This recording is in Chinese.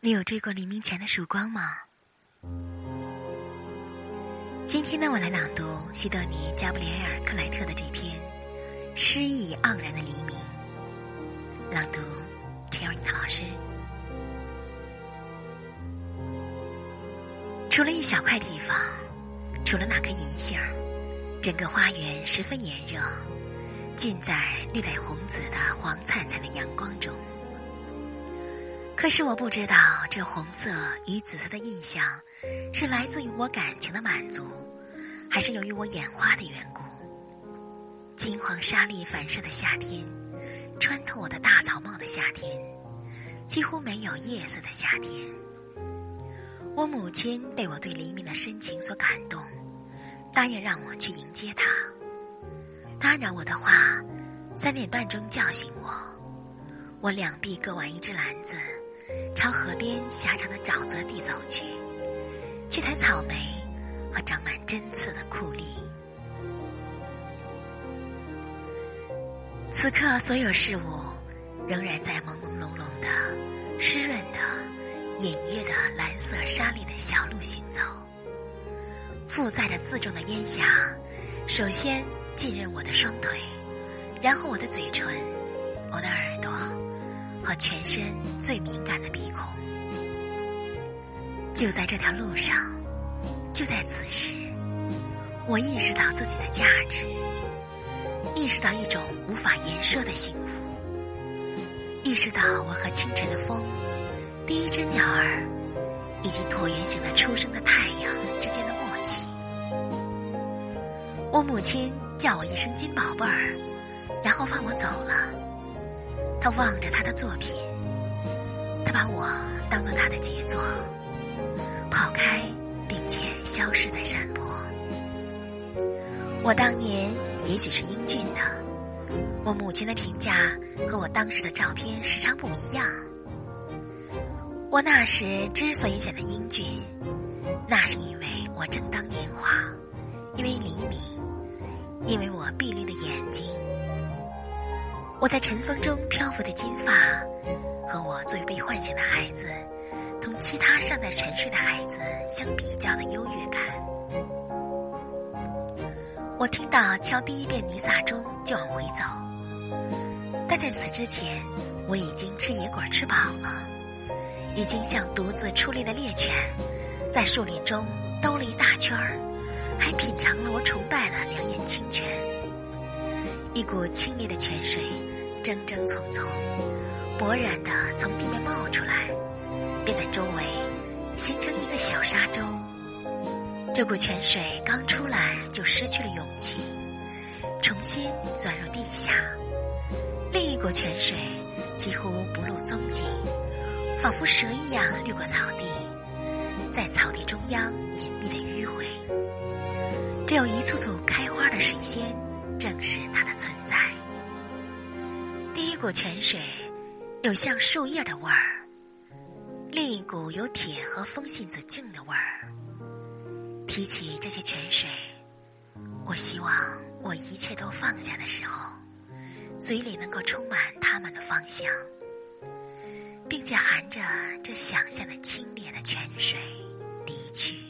你有追过黎明前的曙光吗？今天呢，我来朗读西德尼·加布里埃尔·克莱特的这篇诗意盎然的黎明。朗读，陈友英老师。除了一小块地方，除了那颗银杏，整个花园十分炎热，浸在绿带红紫的黄灿灿的阳光中。可是我不知道，这红色与紫色的印象，是来自于我感情的满足，还是由于我眼花的缘故。金黄沙粒反射的夏天，穿透我的大草帽的夏天，几乎没有夜色的夏天。我母亲被我对黎明的深情所感动，答应让我去迎接他。打扰我的话，三点半钟叫醒我，我两臂各挽一只篮子。朝河边狭长的沼泽地走去，去采草莓和长满针刺的酷栗。此刻，所有事物仍然在朦朦胧胧的、湿润的、隐约的蓝色沙粒的小路行走，负载着自重的烟霞，首先浸润我的双腿，然后我的嘴唇，我的耳。和全身最敏感的鼻孔，就在这条路上，就在此时，我意识到自己的价值，意识到一种无法言说的幸福，意识到我和清晨的风、第一只鸟儿以及椭圆形的初升的太阳之间的默契。我母亲叫我一声“金宝贝儿”，然后放我走了。他望着他的作品，他把我当做他的杰作，跑开，并且消失在山坡。我当年也许是英俊的，我母亲的评价和我当时的照片时常不一样。我那时之所以显得英俊，那是因为我正当年华，因为黎明，因为我碧绿的眼睛。我在晨风中漂浮的金发，和我最被唤醒的孩子，同其他尚在沉睡的孩子相比较的优越感。我听到敲第一遍弥撒钟就往回走，但在此之前，我已经吃野果吃饱了，已经像独自出猎的猎犬，在树林中兜了一大圈儿，还品尝了我崇拜的两眼清泉，一股清冽的泉水。争争匆匆，勃然的从地面冒出来，便在周围形成一个小沙洲。这股泉水刚出来就失去了勇气，重新钻入地下。另一股泉水几乎不露踪迹，仿佛蛇一样掠过草地，在草地中央隐秘的迂回。只有一簇簇开花的水仙，正是它的存在。第一股泉水有像树叶的味儿，另一股有铁和风信子茎的味儿。提起这些泉水，我希望我一切都放下的时候，嘴里能够充满它们的芳香，并且含着这想象的清冽的泉水离去。